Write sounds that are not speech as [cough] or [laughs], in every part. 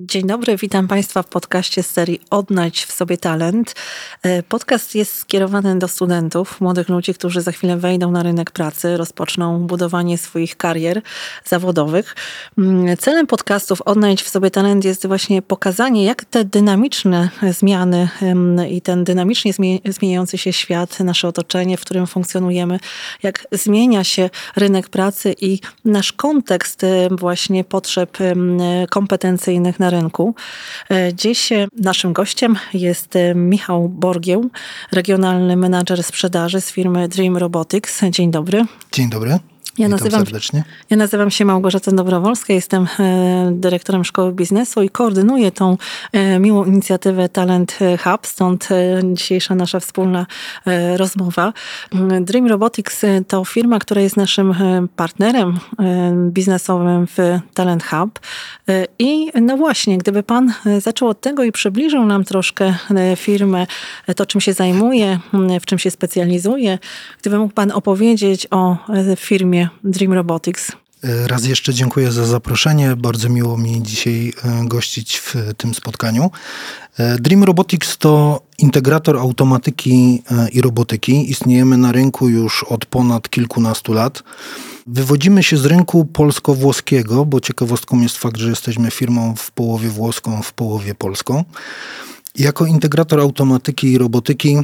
Dzień dobry, witam Państwa w podcaście z serii Odnajdź w sobie talent. E, podcast jest skierowany do studentów, młodych ludzi, którzy za chwilę wejdą na rynek pracy, rozpoczną budowanie swoich karier zawodowych. Mm, celem podcastów Odnajdź w sobie talent jest właśnie pokazanie, jak te dynamiczne zmiany i ten dynamicznie zmieniający się świat, nasze otoczenie, w którym funkcjonujemy, jak zmienia się rynek pracy i nasz kontekst właśnie potrzeb kompetencyjnych na rynku. E, dziś e, naszym gościem jest e, Michał Borgieł, regionalny menadżer sprzedaży z firmy Dream Robotics. Dzień dobry. Dzień dobry. Ja nazywam, serdecznie. Ja nazywam się Małgorzata Dobrowolska, jestem e, dyrektorem Szkoły Biznesu i koordynuję tą e, miłą inicjatywę Talent Hub, stąd e, dzisiejsza nasza wspólna rozmowa. Dream Robotics to firma, która jest naszym partnerem biznesowym w Talent Hub. I no właśnie, gdyby pan zaczął od tego i przybliżył nam troszkę firmę, to czym się zajmuje, w czym się specjalizuje, gdyby mógł pan opowiedzieć o firmie Dream Robotics. E, raz jeszcze dziękuję za zaproszenie. Bardzo miło mi dzisiaj e, gościć w tym spotkaniu. E, Dream Robotics to integrator automatyki i robotyki. Istniejemy na rynku już od ponad kilkunastu lat. Wywodzimy się z rynku polsko-włoskiego, bo ciekawostką jest fakt, że jesteśmy firmą w połowie włoską, w połowie polską. Jako integrator automatyki i robotyki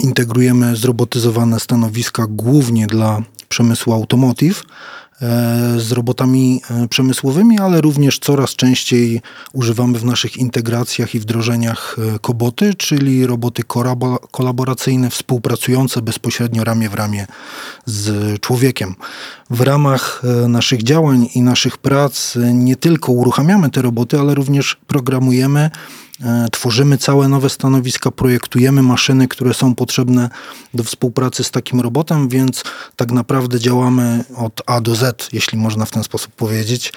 integrujemy zrobotyzowane stanowiska głównie dla przemysłu automotive z robotami e, przemysłowymi, ale również coraz częściej używamy w naszych integracjach i wdrożeniach e, koboty, czyli roboty kolaboracyjne, współpracujące bezpośrednio ramię w ramię z człowiekiem. W ramach naszych działań i naszych prac nie tylko uruchamiamy te roboty, ale również programujemy E, tworzymy całe nowe stanowiska, projektujemy maszyny, które są potrzebne do współpracy z takim robotem, więc tak naprawdę działamy od A do Z, jeśli można w ten sposób powiedzieć, e,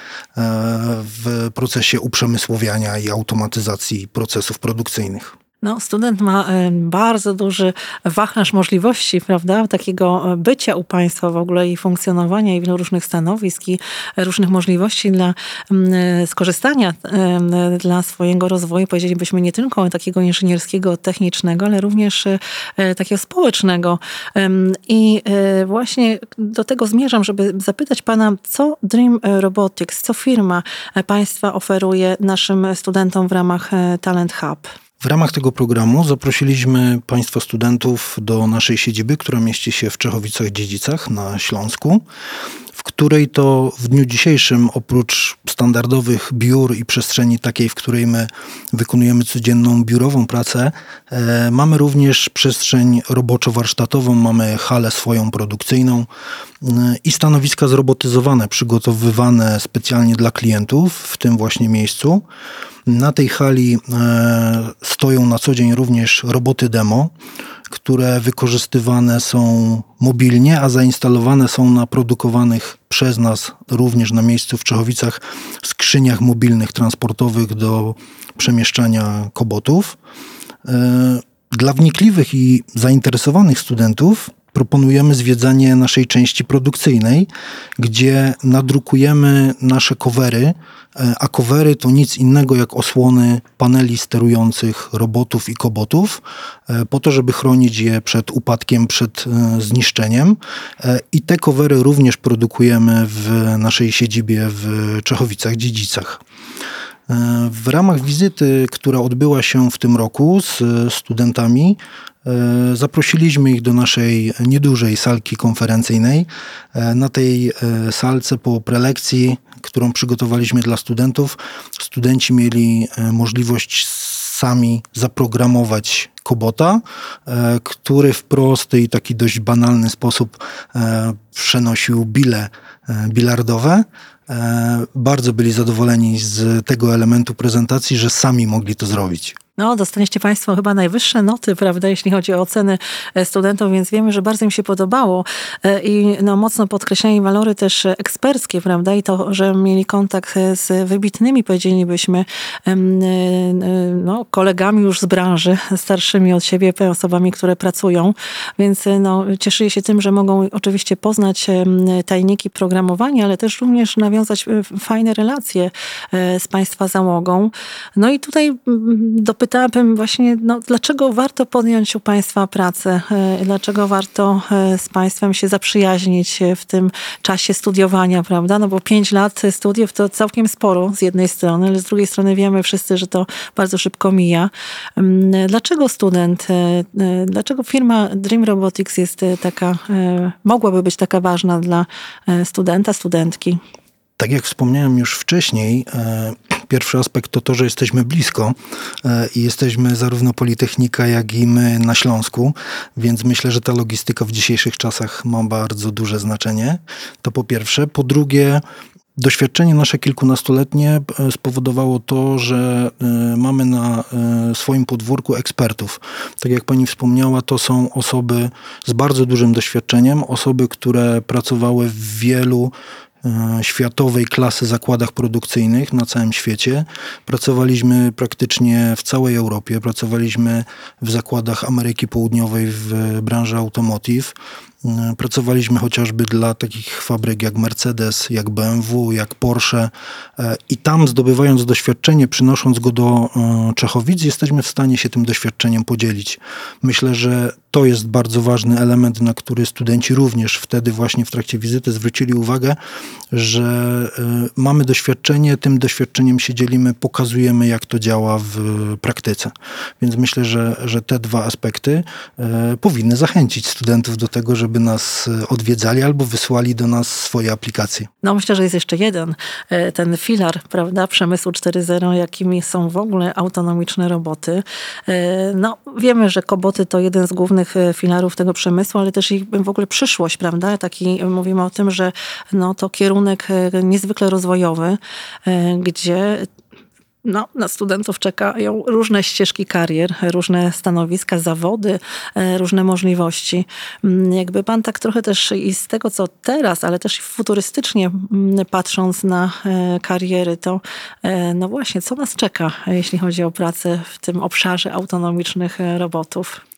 w procesie uprzemysłowiania i automatyzacji procesów produkcyjnych. No, student ma e, bardzo duży wachlarz możliwości, prawda, takiego e, bycia u państwa w ogóle i funkcjonowania i wielu różnych stanowisk i różnych możliwości dla e, skorzystania dla swojego rozwoju, powiedzielibyśmy nie tylko takiego inżynierskiego, technicznego, ale również takiego społecznego. I właśnie do tego zmierzam, żeby zapytać pana, co Dream Robotics, co firma państwa oferuje naszym studentom w ramach Talent Hub? W ramach tego programu zaprosiliśmy Państwa studentów do naszej siedziby, która mieści się w Czechowicach-Dziedzicach na Śląsku, w której to w dniu dzisiejszym oprócz standardowych biur i przestrzeni takiej, w której my wykonujemy codzienną biurową pracę, e, mamy również przestrzeń roboczo-warsztatową, mamy halę swoją produkcyjną e, i stanowiska zrobotyzowane, przygotowywane specjalnie dla klientów w tym właśnie miejscu. Na tej hali e, stoją na co dzień również roboty demo, które wykorzystywane są mobilnie, a zainstalowane są na produkowanych przez nas również na miejscu w Czechowicach skrzyniach mobilnych transportowych do przemieszczania kobotów. E, dla wnikliwych i zainteresowanych studentów proponujemy zwiedzanie naszej części produkcyjnej, gdzie nadrukujemy nasze covery, e, a covery to nic innego jak osłony paneli sterujących robotów i kobotów, e, po to, żeby chronić je przed upadkiem, przed e, zniszczeniem. I te covery również produkujemy w naszej siedzibie w Czechowicach-Dziedzicach. W ramach wizyty, która odbyła się w tym roku z studentami, zaprosiliśmy ich do naszej niedużej salki konferencyjnej. E, na tej e, salce po prelekcji, którą przygotowaliśmy dla studentów, studenci mieli możliwość sami zaprogramować kobota, który w prosty i taki dość banalny sposób przenosił bile bilardowe. Bardzo byli zadowoleni z tego elementu prezentacji, że sami mogli to zrobić. No, dostaniecie Państwo chyba najwyższe noty, prawda, jeśli chodzi o oceny e, studentów, więc wiemy, że bardzo im się podobało e, i no, mocno podkreślali walory też eksperckie, prawda, i to, że mieli kontakt z wybitnymi, powiedzielibyśmy, e, no, kolegami już z branży, starszymi od siebie, osobami, które pracują, więc no, cieszyli się tym, że mogą oczywiście poznać tajniki programowania, ale też również nawiązać fajne relacje z Państwa załogą. No i tutaj dopytałem zapytałabym właśnie, no, dlaczego warto podjąć u Państwa pracę? E, dlaczego warto e, z Państwem się zaprzyjaźnić w tym czasie studiowania, prawda? No bo pięć lat studiów to całkiem sporo z jednej strony, ale z drugiej strony wiemy wszyscy, że to bardzo szybko mija. Mm, dlaczego student, e, dlaczego firma Dream Robotics jest taka, mogłaby być taka ważna dla studenta, studentki? Tak jak wspomniałem już wcześniej, e, pierwszy aspekt to to, że jesteśmy blisko e, i jesteśmy zarówno Politechnika, jak i my na Śląsku, więc myślę, że ta logistyka w dzisiejszych czasach ma bardzo duże znaczenie. To po pierwsze. Po drugie, Doświadczenie nasze kilkunastoletnie e, spowodowało to, że mamy na swoim podwórku ekspertów. Tak jak pani wspomniała, to są osoby z bardzo dużym doświadczeniem, osoby, które pracowały w wielu światowej klasy zakładach produkcyjnych na całym świecie. Pracowaliśmy praktycznie w całej Europie, pracowaliśmy w zakładach Ameryki Południowej w branży automotive. E, pracowaliśmy chociażby dla takich fabryk jak Mercedes, jak BMW, jak Porsche e, i tam zdobywając doświadczenie, przynosząc go do Czechowic, jesteśmy w stanie się tym doświadczeniem podzielić. Myślę, że to jest bardzo ważny element, na który studenci również wtedy właśnie w trakcie wizyty zwrócili uwagę, że y, mamy doświadczenie, tym doświadczeniem się dzielimy, pokazujemy jak to działa w praktyce. Więc myślę, że, że te dwa aspekty y, powinny zachęcić studentów do tego, żeby nas odwiedzali albo wysłali do nas swoje aplikacje. No myślę, że jest jeszcze jeden, y, ten filar, prawda, przemysłu 4.0, jakimi są w ogóle autonomiczne roboty. No wiemy, że koboty to jeden z głównych głównych e, filarów tego przemysłu, ale też ich w ogóle przyszłość, prawda? Taki mówimy o tym, że no, to kierunek e, niezwykle rozwojowy, e, gdzie no, na studentów czekają różne ścieżki karier, różne stanowiska, zawody, różne możliwości. Mm, jakby pan tak trochę też i z tego, co teraz, ale też futurystycznie mm, patrząc na kariery, to no właśnie, co nas czeka, jeśli chodzi o pracę w tym obszarze autonomicznych robotów?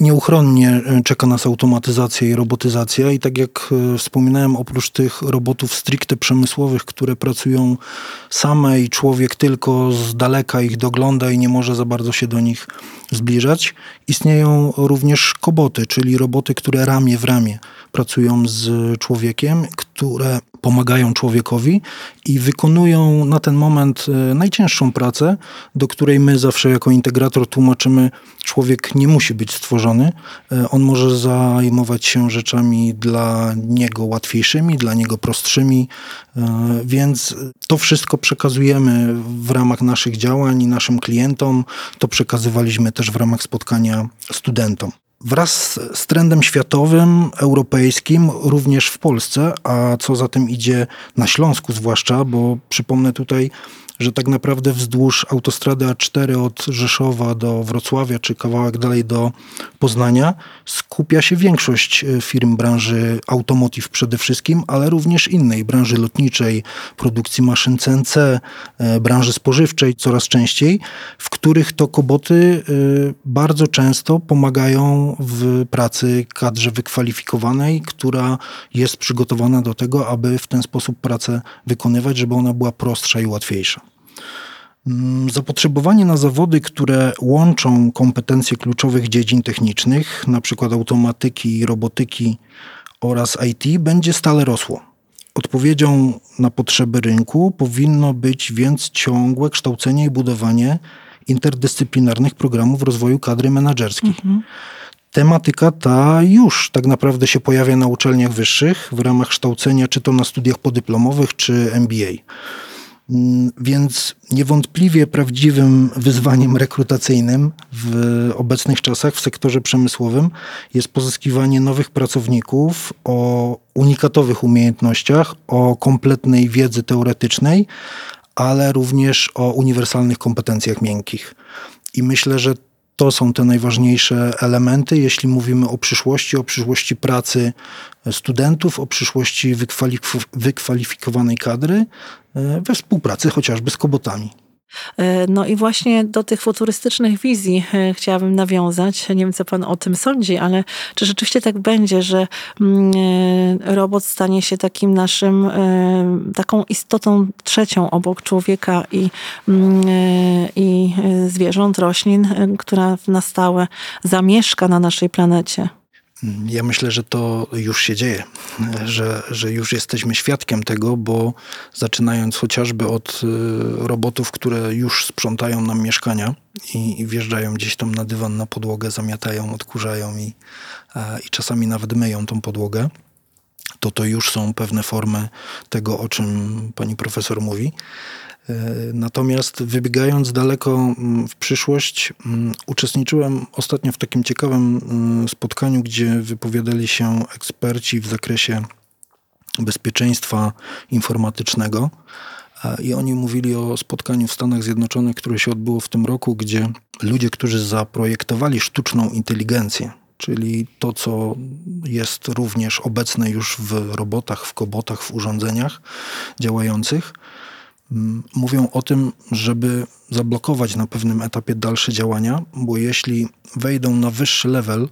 Nieuchronnie e, czeka nas automatyzacja i robotyzacja i tak jak e, wspominałem, oprócz tych robotów stricte przemysłowych, które pracują same i człowiek tylko z daleka ich dogląda i nie może za bardzo się do nich zbliżać, istnieją również koboty, czyli roboty, które ramię w ramię pracują z człowiekiem, które pomagają człowiekowi i wykonują na ten moment e, najcięższą pracę, do której my zawsze jako integrator tłumaczymy, człowiek nie musi być stworzony. E, on może zajmować się rzeczami dla niego łatwiejszymi, dla niego prostszymi, e, więc to wszystko przekazujemy w ramach naszych działań i naszym klientom. To przekazywaliśmy też w ramach spotkania studentom. Wraz z trendem światowym, europejskim, również w Polsce, a co za tym idzie na Śląsku zwłaszcza, bo przypomnę tutaj, że tak naprawdę wzdłuż autostrady A4 od Rzeszowa do Wrocławia, czy kawałek dalej do Poznania, skupia się większość e, firm branży automotive przede wszystkim, ale również innej, branży lotniczej, produkcji maszyn CNC, e, branży spożywczej coraz częściej, w których to koboty e, bardzo często pomagają w pracy kadrze wykwalifikowanej, która jest przygotowana do tego, aby w ten sposób pracę wykonywać, żeby ona była prostsza i łatwiejsza. Mm, zapotrzebowanie na zawody, które łączą kompetencje kluczowych dziedzin technicznych, np. automatyki, robotyki oraz IT, będzie stale rosło. Odpowiedzią na potrzeby rynku powinno być więc ciągłe kształcenie i budowanie interdyscyplinarnych programów rozwoju kadry menedżerskiej. Mhm. Tematyka ta już tak naprawdę się pojawia na uczelniach wyższych w ramach kształcenia, czy to na studiach podyplomowych, czy MBA. Mm, więc niewątpliwie prawdziwym wyzwaniem rekrutacyjnym w obecnych czasach w sektorze przemysłowym jest pozyskiwanie nowych pracowników o unikatowych umiejętnościach, o kompletnej wiedzy teoretycznej, ale również o uniwersalnych kompetencjach miękkich. I myślę, że to są te najważniejsze elementy, jeśli mówimy o przyszłości, o przyszłości pracy studentów, o przyszłości wykwalifikowanej kadry e, we współpracy chociażby z kobotami. E, no i właśnie do tych futurystycznych wizji e, chciałabym nawiązać. Nie wiem, co pan o tym sądzi, ale czy rzeczywiście tak będzie, że mm, e, robot stanie się takim naszym, taką istotą trzecią obok człowieka i, mm, i zwierząt, roślin, która na stałe zamieszka na naszej planecie? Ja myślę, że to już się dzieje, że, że już jesteśmy świadkiem tego, bo zaczynając chociażby od y, robotów, które już sprzątają nam mieszkania i, i wjeżdżają gdzieś tam na dywan, na podłogę, zamiatają, odkurzają i, i czasami nawet myją tą podłogę, to to już są pewne formy tego, o czym pani profesor mówi. E, natomiast wybiegając daleko mm, w przyszłość, mm, uczestniczyłem ostatnio w takim ciekawym mm, spotkaniu, gdzie wypowiadali się eksperci w zakresie bezpieczeństwa informatycznego. I oni mówili o spotkaniu w Stanach Zjednoczonych, które się odbyło w tym roku, gdzie ludzie, którzy zaprojektowali sztuczną inteligencję, czyli to, co jest również obecne już w robotach, w kobotach, w urządzeniach działających, mówią o tym, żeby zablokować na pewnym etapie dalsze działania, bo jeśli wejdą na wyższy level,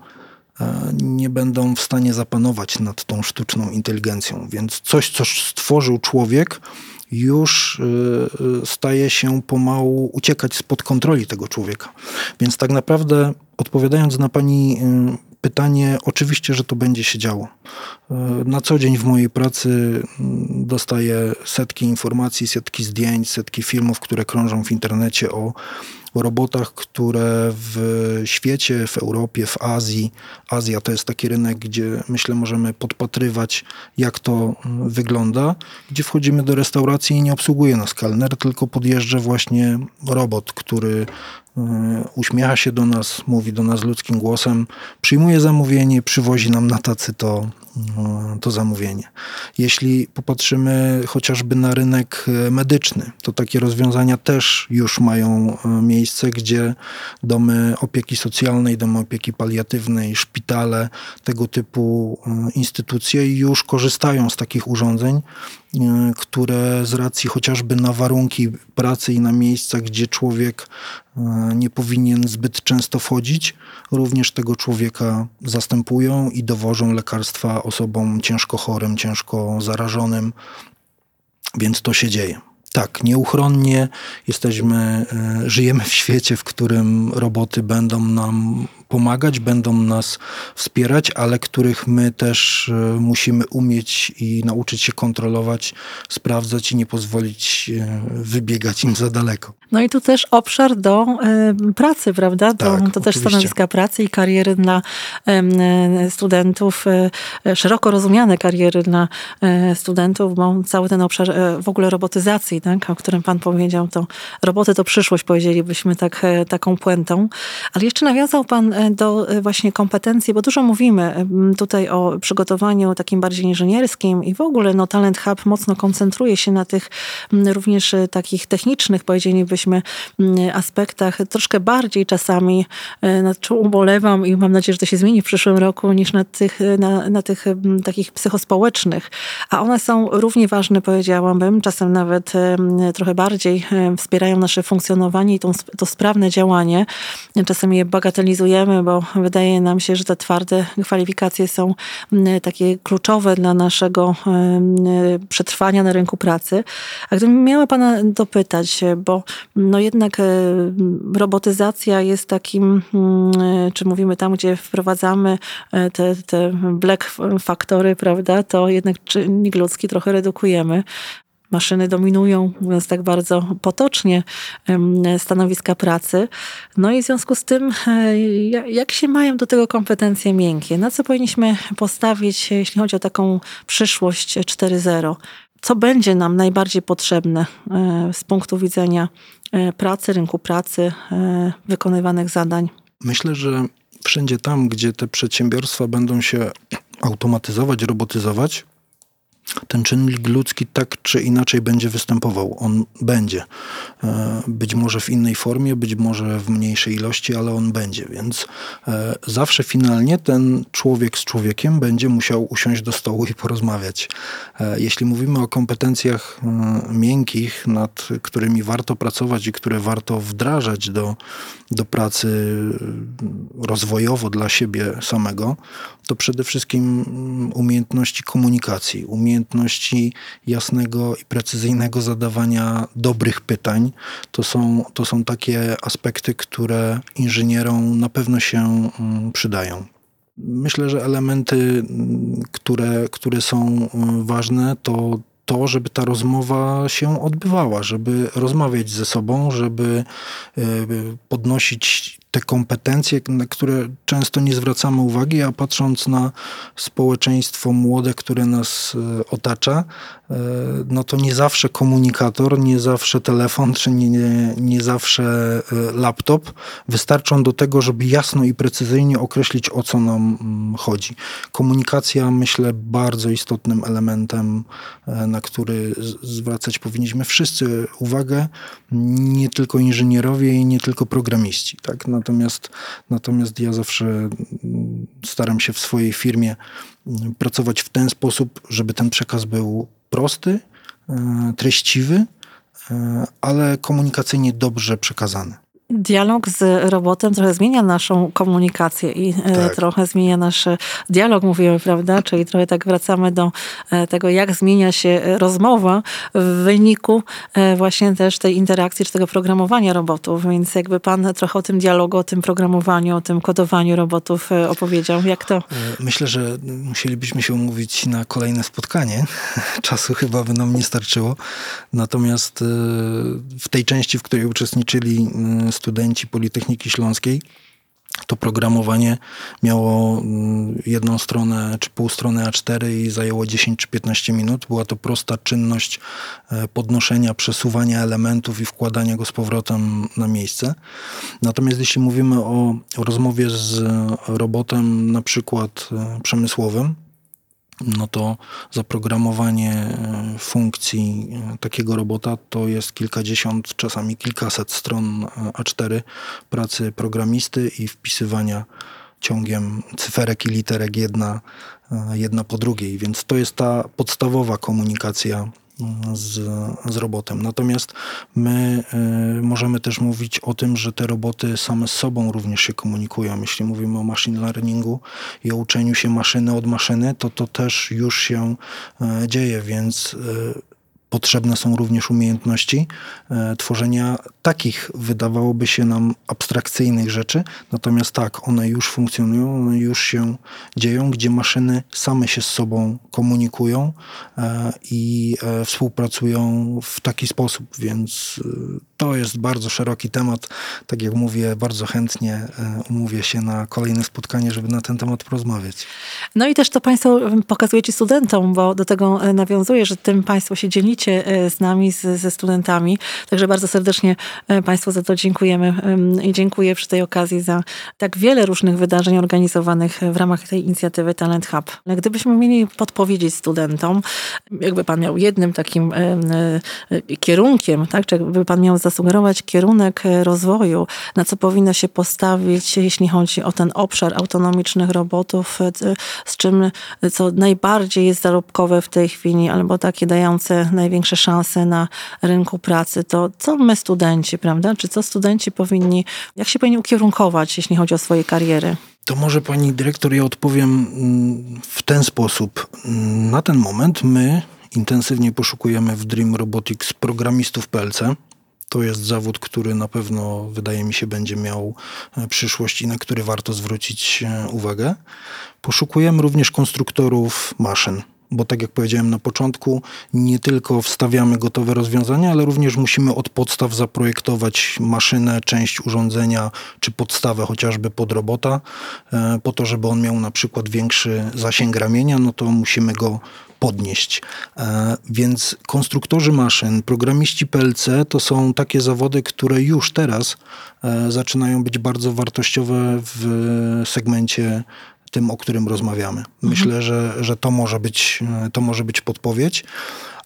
e, nie będą w stanie zapanować nad tą sztuczną inteligencją. Więc coś, co stworzył człowiek, już e, e, staje się pomału uciekać spod kontroli tego człowieka. Więc tak naprawdę, odpowiadając na Pani pytanie, oczywiście, że to będzie się działo. E, na co dzień w mojej pracy mm, dostaję setki informacji, setki zdjęć, setki filmów, które krążą w internecie o, o robotach, które w świecie, w Europie, w Azji, Azja to jest taki rynek, gdzie myślę możemy podpatrywać, jak to wygląda, gdzie wchodzimy do restauracji i nie obsługuje nas kelner, tylko podjeżdża właśnie robot, który E, uśmiecha się do nas, mówi do nas ludzkim głosem, przyjmuje zamówienie, przywozi nam na tacy to, to zamówienie. Jeśli popatrzymy chociażby na rynek e, medyczny, to takie rozwiązania też już mają miejsce, gdzie domy opieki socjalnej, domy opieki paliatywnej, szpitale, tego typu instytucje już korzystają z takich urządzeń, które z racji chociażby na warunki pracy i na miejscach, gdzie człowiek nie powinien zbyt często wchodzić, również tego człowieka zastępują i dowożą lekarstwa osobom ciężko chorym, ciężko zarażonym, więc to się dzieje. Tak, nieuchronnie jesteśmy, e, żyjemy w świecie, w którym roboty będą nam pomagać, będą nas wspierać, ale których my też e, musimy umieć i nauczyć się kontrolować, sprawdzać i nie pozwolić e, wybiegać im za daleko. No i tu też obszar do y, pracy, prawda? To, tak, to też stanowiska pracy i kariery dla y, studentów, y, szeroko rozumiane kariery dla studentów, bo cały ten obszar w ogóle robotyzacji, tak, o którym pan powiedział, to roboty to przyszłość, powiedzielibyśmy tak, taką puentą. Ale jeszcze nawiązał pan do właśnie kompetencji, bo dużo mówimy tutaj o przygotowaniu takim bardziej inżynierskim i w ogóle no, Talent Hub mocno koncentruje się na tych również takich technicznych, powiedzielibyśmy, aspektach troszkę bardziej czasami, e, nad czym ubolewam i mam nadzieję, że to się zmieni w przyszłym roku, niż na tych, e, na, na tych takich psychospołecznych. A one są równie ważne, powiedziałabym, czasem nawet trochę bardziej wspierają nasze funkcjonowanie i to, to sprawne działanie. Czasem je bagatelizujemy, bo wydaje nam się, że te twarde kwalifikacje są mm, takie kluczowe dla naszego przetrwania na rynku pracy. A gdybym miała Pana dopytać, bo no jednak e, robotyzacja jest takim, mm, czy mówimy tam, gdzie wprowadzamy e, te, te black faktory, prawda, to jednak czynnik ludzki trochę redukujemy maszyny dominują, mówiąc tak bardzo potocznie, stanowiska pracy. No i w związku z tym, jak się mają do tego kompetencje miękkie? Na co powinniśmy postawić, jeśli chodzi o taką przyszłość 4.0? Co będzie nam najbardziej potrzebne z punktu widzenia E, pracy, rynku pracy, e, wykonywanych zadań? Myślę, że wszędzie tam, gdzie te przedsiębiorstwa będą się automatyzować, robotyzować, ten czynnik ludzki tak czy inaczej będzie występował. On będzie. E, być może w innej formie, być może w mniejszej ilości, ale on będzie. Więc e, zawsze finalnie ten człowiek z człowiekiem będzie musiał usiąść do stołu i porozmawiać. E, jeśli mówimy o kompetencjach miękkich, nad którymi warto pracować i które warto wdrażać do, do pracy rozwojowo dla siebie samego, to przede wszystkim mm, umiejętności komunikacji, umiejętności jasnego i precyzyjnego zadawania dobrych pytań. To są, to są takie aspekty, które inżynierom na pewno się mm, przydają. Myślę, że elementy, mm, które, które są ważne, to to, żeby ta rozmowa się odbywała, żeby rozmawiać ze sobą, żeby e, podnosić te kompetencje, na które często nie zwracamy uwagi, a patrząc na społeczeństwo młode, które nas e, otacza, no to nie zawsze komunikator, nie zawsze telefon, czy nie, nie, nie zawsze e, laptop wystarczą do tego, żeby jasno i precyzyjnie określić, o co nam mm, chodzi. Komunikacja, myślę, bardzo istotnym elementem, na który zwracać powinniśmy wszyscy uwagę, nie tylko inżynierowie i nie tylko programiści. Tak? Natomiast, natomiast ja zawsze mm, staram się w swojej firmie mm, pracować w ten sposób, żeby ten przekaz był prosty, e, treściwy, e, ale komunikacyjnie dobrze przekazany. Dialog z robotem trochę zmienia naszą komunikację i e, tak. trochę zmienia nasz dialog, mówimy, prawda? Czyli trochę tak wracamy do e, tego, jak zmienia się rozmowa w wyniku e, właśnie też tej interakcji, czy tego programowania robotów. Więc jakby pan trochę o tym dialogu, o tym programowaniu, o tym kodowaniu robotów opowiedział. Jak to? Myślę, że musielibyśmy się umówić na kolejne spotkanie. [laughs] Czasu chyba by nam nie starczyło. Natomiast w tej części, w której uczestniczyli studenci Politechniki Śląskiej, to programowanie miało mm, jedną stronę czy pół strony A4 i zajęło 10 czy 15 minut. Była to prosta czynność e, podnoszenia, przesuwania elementów i wkładania go z powrotem na miejsce. Natomiast jeśli mówimy o rozmowie z robotem na przykład e, przemysłowym, no to zaprogramowanie e, funkcji e, takiego robota to jest kilkadziesiąt, czasami kilkaset stron e, A4 pracy programisty i wpisywania ciągiem cyferek i literek jedna, jedna po drugiej. Więc to jest ta podstawowa komunikacja z, z robotem. Natomiast my y, możemy też mówić o tym, że te roboty same z sobą również się komunikują. Jeśli mówimy o machine learningu i o uczeniu się maszyny od maszyny, to to też już się y, dzieje, więc y, potrzebne są również umiejętności e, tworzenia takich, wydawałoby się nam, abstrakcyjnych rzeczy. Natomiast tak, one już funkcjonują, one już się dzieją, gdzie maszyny same się z sobą komunikują e, i e, współpracują w taki sposób, więc to jest bardzo szeroki temat. Tak jak mówię, bardzo chętnie umówię się na kolejne spotkanie, żeby na ten temat porozmawiać. No i też to Państwo pokazujecie studentom, bo do tego nawiązuje, że tym Państwo się dzielicie E, z nami, z, ze studentami. Także bardzo serdecznie e, Państwu za to dziękujemy i dziękuję przy tej okazji za tak wiele różnych wydarzeń organizowanych w ramach tej inicjatywy Talent Hub. Gdybyśmy mieli podpowiedzieć studentom, jakby Pan miał jednym takim e, kierunkiem, tak, czy jakby Pan miał zasugerować kierunek rozwoju, na co powinno się postawić, jeśli chodzi o ten obszar autonomicznych robotów, z czym, co najbardziej jest zarobkowe w tej chwili, albo takie dające najwięcej większe szanse na rynku pracy, to co my studenci, prawda? Czy co studenci powinni, jak się powinni ukierunkować, jeśli chodzi o swoje kariery? To może pani dyrektor, ja odpowiem mm, w ten sposób. Na ten moment my intensywnie poszukujemy w Dream Robotics programistów PLC. To jest zawód, który na pewno, wydaje mi się, będzie miał e, przyszłość i na który warto zwrócić e, uwagę. Poszukujemy również konstruktorów maszyn bo tak jak powiedziałem na początku, nie tylko wstawiamy gotowe rozwiązania, ale również musimy od podstaw zaprojektować maszynę, część urządzenia, czy podstawę chociażby pod robota, e, po to, żeby on miał na przykład większy zasięg ramienia, no to musimy go podnieść. E, więc konstruktorzy maszyn, programiści PLC to są takie zawody, które już teraz e, zaczynają być bardzo wartościowe w segmencie tym, o którym rozmawiamy. Myślę, że, że to, może być, to może być podpowiedź.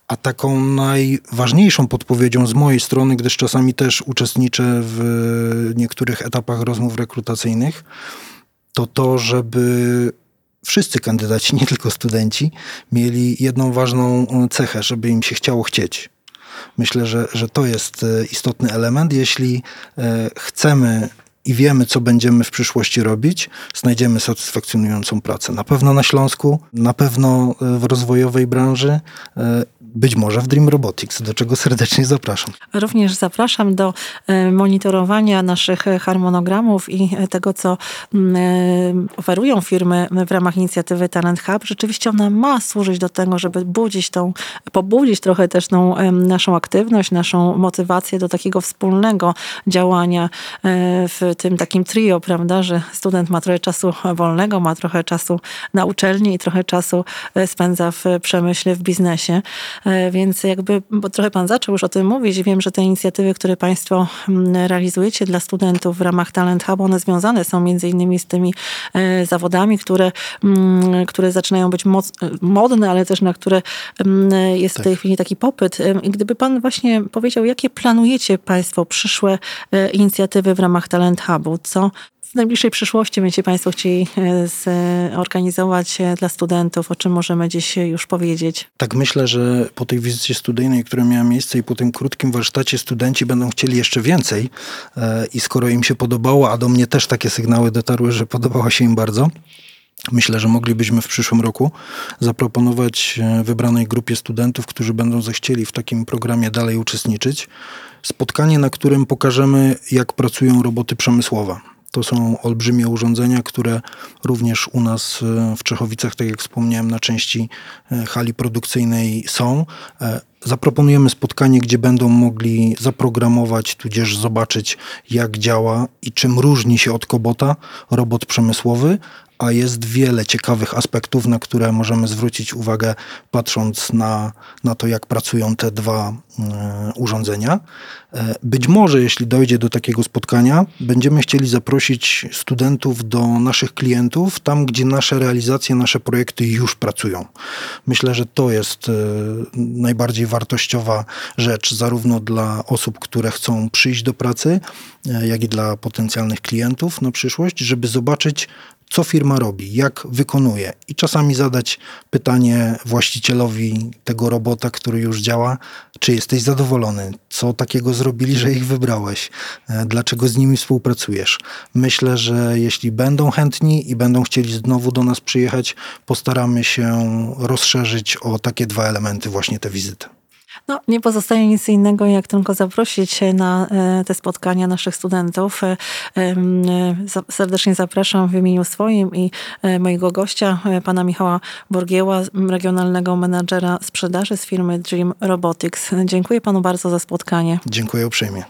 A taką najważniejszą podpowiedzią z mojej strony, gdyż czasami też uczestniczę w niektórych etapach rozmów rekrutacyjnych, to to, żeby wszyscy kandydaci, [laughs] nie tylko studenci, mieli jedną ważną cechę, żeby im się chciało chcieć. Myślę, że, że to jest e, istotny element. Jeśli e, chcemy i wiemy, co będziemy w przyszłości robić, znajdziemy satysfakcjonującą pracę. Na pewno na Śląsku, na pewno e, w rozwojowej branży, być może w Dream Robotics, do czego serdecznie zapraszam. Również zapraszam do e, monitorowania naszych harmonogramów i tego, co mm, e, oferują firmy w ramach inicjatywy Talent Hub. Rzeczywiście ona ma służyć do tego, żeby budzić tą, pobudzić trochę też tą naszą aktywność, naszą motywację do takiego wspólnego działania e, w tym takim trio, prawda, że student ma trochę czasu wolnego, ma trochę czasu na uczelni i trochę czasu spędza w przemyśle, w biznesie. E, więc jakby, bo trochę pan zaczął już o tym mówić, wiem, że te inicjatywy, które państwo mm, realizujecie dla studentów w ramach Talent Hub, one związane są między innymi z tymi e, zawodami, które, mm, które zaczynają być moc, modne, ale też na które mm, jest tak. w tej chwili taki popyt. E, I gdyby pan właśnie powiedział, jakie planujecie państwo przyszłe inicjatywy w ramach Talent Hubu? Co najbliższej przyszłości będziecie Państwo chcieli e, zorganizować e, dla studentów? O czym możemy dziś już powiedzieć? Tak, myślę, że po tej wizycie studyjnej, która miała miejsce i po tym krótkim warsztacie studenci będą chcieli jeszcze więcej e, i skoro im się podobało, a do mnie też takie sygnały dotarły, że podobała się im bardzo, Myślę, że moglibyśmy w przyszłym roku zaproponować wybranej grupie studentów, którzy będą zechcieli w takim programie dalej uczestniczyć, spotkanie, na którym pokażemy, jak pracują roboty przemysłowe. To są olbrzymie urządzenia, które również u nas e, w Czechowicach, tak jak wspomniałem, na części e, hali produkcyjnej są. Zaproponujemy spotkanie, gdzie będą mogli zaprogramować, tudzież zobaczyć, jak działa i czym różni się od kobota robot przemysłowy, a jest wiele ciekawych aspektów, na które możemy zwrócić uwagę, patrząc na, na to, jak pracują te dwa e, urządzenia. E, być może, jeśli dojdzie do takiego spotkania, będziemy chcieli zaprosić studentów do naszych klientów, tam gdzie nasze realizacje, nasze projekty już pracują. Myślę, że to jest e, najbardziej wartościowa rzecz, zarówno dla osób, które chcą przyjść do pracy, e, jak i dla potencjalnych klientów na przyszłość, żeby zobaczyć, co firma robi, jak wykonuje i czasami zadać pytanie właścicielowi tego robota, który już działa, czy jesteś zadowolony, co takiego zrobili, że ich wybrałeś, e, dlaczego z nimi współpracujesz. Myślę, że jeśli będą chętni i będą chcieli znowu do nas przyjechać, postaramy się rozszerzyć o takie dwa elementy właśnie te wizyty. No, nie pozostaje nic innego, jak tylko zaprosić na e, te spotkania naszych studentów. E, e, serdecznie zapraszam w imieniu swoim i mojego gościa, pana Michała Borgieła, regionalnego menadżera sprzedaży z firmy Dream Robotics. Dziękuję panu bardzo za spotkanie. Dziękuję uprzejmie.